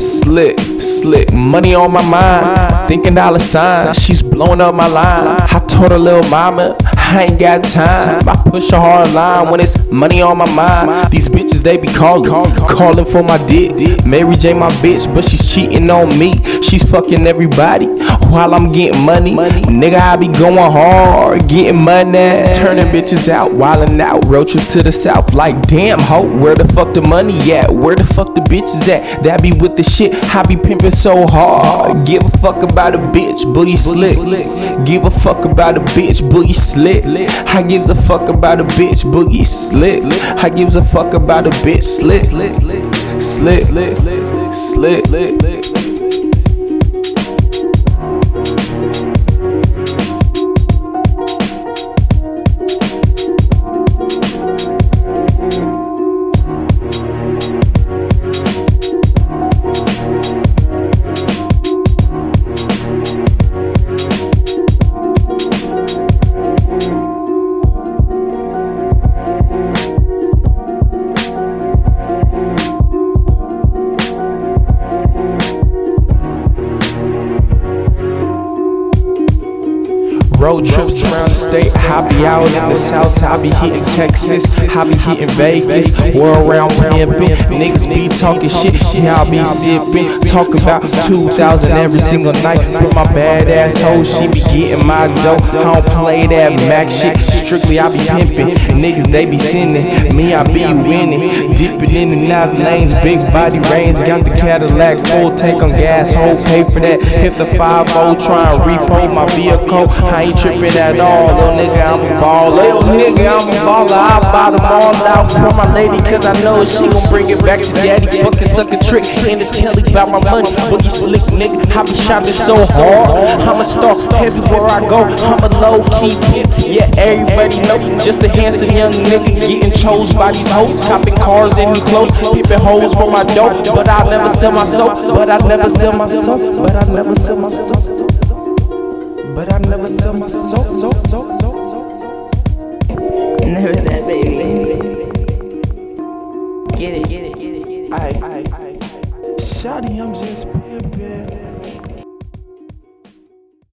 Slick, slick, money on my mind. Thinking dollar signs, she's blowing up my line. I told her little mama, I ain't got time. I push a hard line when it's money on my mind. These bitches they be calling, calling for my dick. Mary J my bitch, but she's cheating on me. She's fucking everybody while I'm getting money. Nigga, I be going hard, getting money. Turning bitches out, wildin' out. Road trips to the south, like damn ho, where the fuck the money at? Where the fuck the bitches at? That be with the shit, I be pimping so hard. Give a fuck about a bitch, boogie slick. Give a fuck about a bitch, boogie slick. I gives a fuck about a bitch, boogie slick. I gives a fuck about a bitch, slick. Slick, slick, slick. Road trips around the state, I be out in the south, I be hitting Texas, I be hitting Vegas, world around pimping. Niggas be talking shit, yeah, I be sipping. Talk about 2000 every single night. But my badass hoe, she be getting my dough. I don't play that Mac shit, strictly I be pimping. Niggas, they be sending, me, I be winning. Dipping in and out lanes, big body range, got the Cadillac, full tank on gas, hoe pay for that. Hit the 5 try and repo my vehicle. I ain't tripping at all, little nigga, I'm a baller. Little nigga, I'm a baller. I buy them all out for my lady, cause I know she gon' bring it back to daddy. Fucking suck a trick in the telly about my money. Boogie slick nigga, I be shopping so hard. I'm a star everywhere I go. I'm a low key pimp. Yeah, everybody know. Just a handsome young nigga getting chose by these hoes. Copping cars and clothes. Pimping hoes for my dope. But I never sell my soul. But I never sell my soul. But I never sell my soul. But I never sell my soul. So, so, so, so. Never that baby. Get it, get it, get it, get it. Ay, ay, ay. Shawty, I'm just pimping.